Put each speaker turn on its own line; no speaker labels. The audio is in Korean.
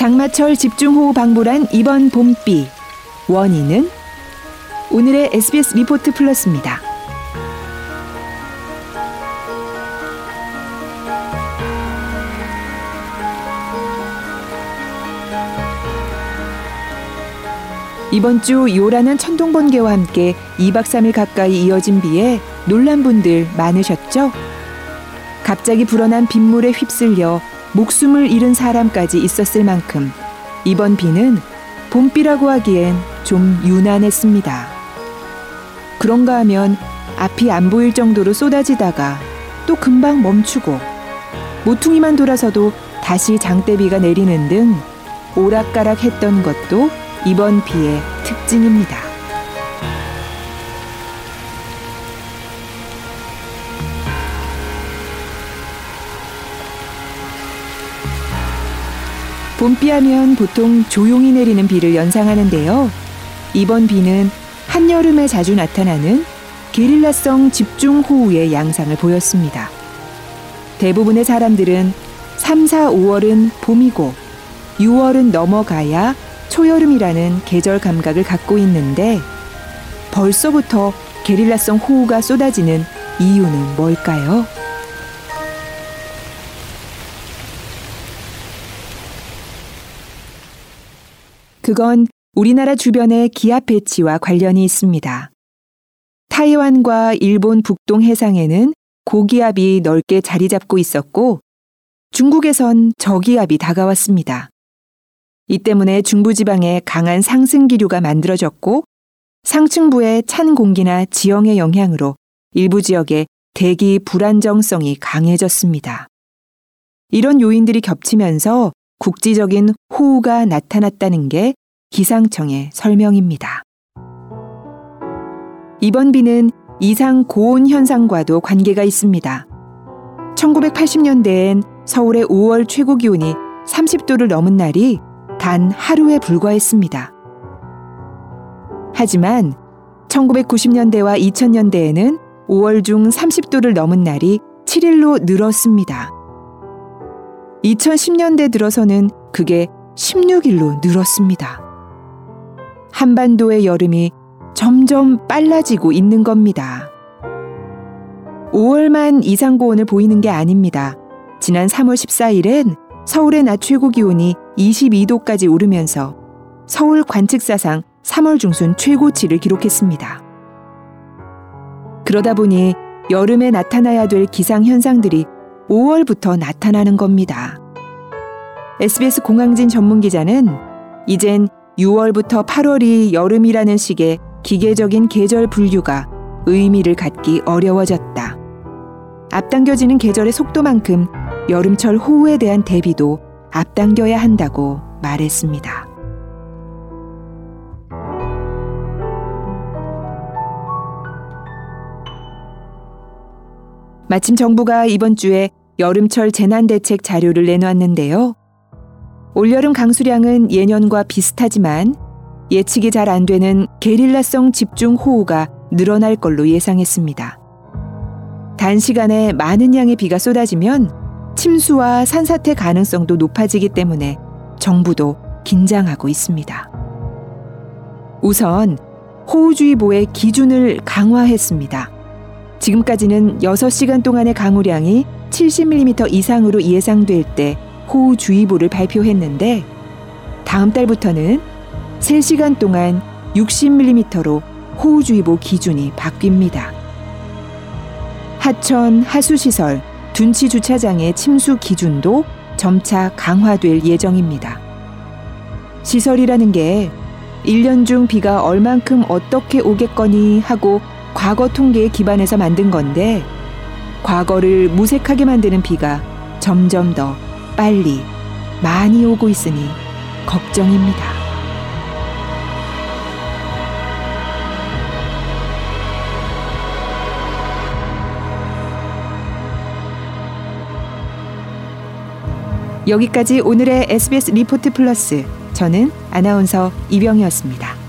장마철 집중호우 방불한 이번 봄비 원인은 오늘의 SBS 리포트 플러스입니다. 이번 주 요란한 천둥 번개와 함께 2박 3일 가까이 이어진 비에 놀란 분들 많으셨죠? 갑자기 불어난 빗물에 휩쓸려 목숨을 잃은 사람까지 있었을 만큼 이번 비는 봄비라고 하기엔 좀 유난했습니다. 그런가 하면 앞이 안 보일 정도로 쏟아지다가 또 금방 멈추고 모퉁이만 돌아서도 다시 장대비가 내리는 등 오락가락 했던 것도 이번 비의 특징입니다. 봄비하면 보통 조용히 내리는 비를 연상하는데요. 이번 비는 한여름에 자주 나타나는 게릴라성 집중호우의 양상을 보였습니다. 대부분의 사람들은 3, 4, 5월은 봄이고 6월은 넘어가야 초여름이라는 계절 감각을 갖고 있는데 벌써부터 게릴라성 호우가 쏟아지는 이유는 뭘까요? 그건 우리나라 주변의 기압 배치와 관련이 있습니다. 타이완과 일본 북동 해상에는 고기압이 넓게 자리 잡고 있었고 중국에선 저기압이 다가왔습니다. 이 때문에 중부지방에 강한 상승 기류가 만들어졌고 상층부의 찬 공기나 지형의 영향으로 일부 지역에 대기 불안정성이 강해졌습니다. 이런 요인들이 겹치면서 국지적인 호우가 나타났다는 게 기상청의 설명입니다. 이번 비는 이상 고온 현상과도 관계가 있습니다. 1980년대엔 서울의 5월 최고 기온이 30도를 넘은 날이 단 하루에 불과했습니다. 하지만 1990년대와 2000년대에는 5월 중 30도를 넘은 날이 7일로 늘었습니다. 2010년대 들어서는 그게 16일로 늘었습니다. 한반도의 여름이 점점 빨라지고 있는 겁니다. 5월만 이상 고온을 보이는 게 아닙니다. 지난 3월 14일엔 서울의 낮 최고 기온이 22도까지 오르면서 서울 관측사상 3월 중순 최고치를 기록했습니다. 그러다 보니 여름에 나타나야 될 기상 현상들이 5월부터 나타나는 겁니다. SBS 공항진 전문 기자는 이젠 6월부터 8월이 여름이라는 식의 기계적인 계절 분류가 의미를 갖기 어려워졌다. 앞당겨지는 계절의 속도만큼 여름철 호우에 대한 대비도 앞당겨야 한다고 말했습니다. 마침 정부가 이번 주에 여름철 재난대책 자료를 내놓았는데요. 올여름 강수량은 예년과 비슷하지만 예측이 잘 안 되는 게릴라성 집중 호우가 늘어날 걸로 예상했습니다. 단시간에 많은 양의 비가 쏟아지면 침수와 산사태 가능성도 높아지기 때문에 정부도 긴장하고 있습니다. 우선 호우주의보의 기준을 강화했습니다. 지금까지는 6시간 동안의 강우량이 70mm 이상으로 예상될 때 호우주의보를 발표했는데 다음 달부터는 3시간 동안 60mm로 호우주의보 기준이 바뀝니다. 하천, 하수시설, 둔치 주차장의 침수 기준도 점차 강화될 예정입니다. 시설이라는 게 1년 중 비가 얼만큼 어떻게 오겠거니 하고 과거 통계에 기반해서 만든 건데 과거를 무색하게 만드는 비가 점점 더 빨리 많이 오고 있으니 걱정입니다. 여기까지 오늘의 SBS 리포트 플러스. 저는 아나운서 이병이었습니다.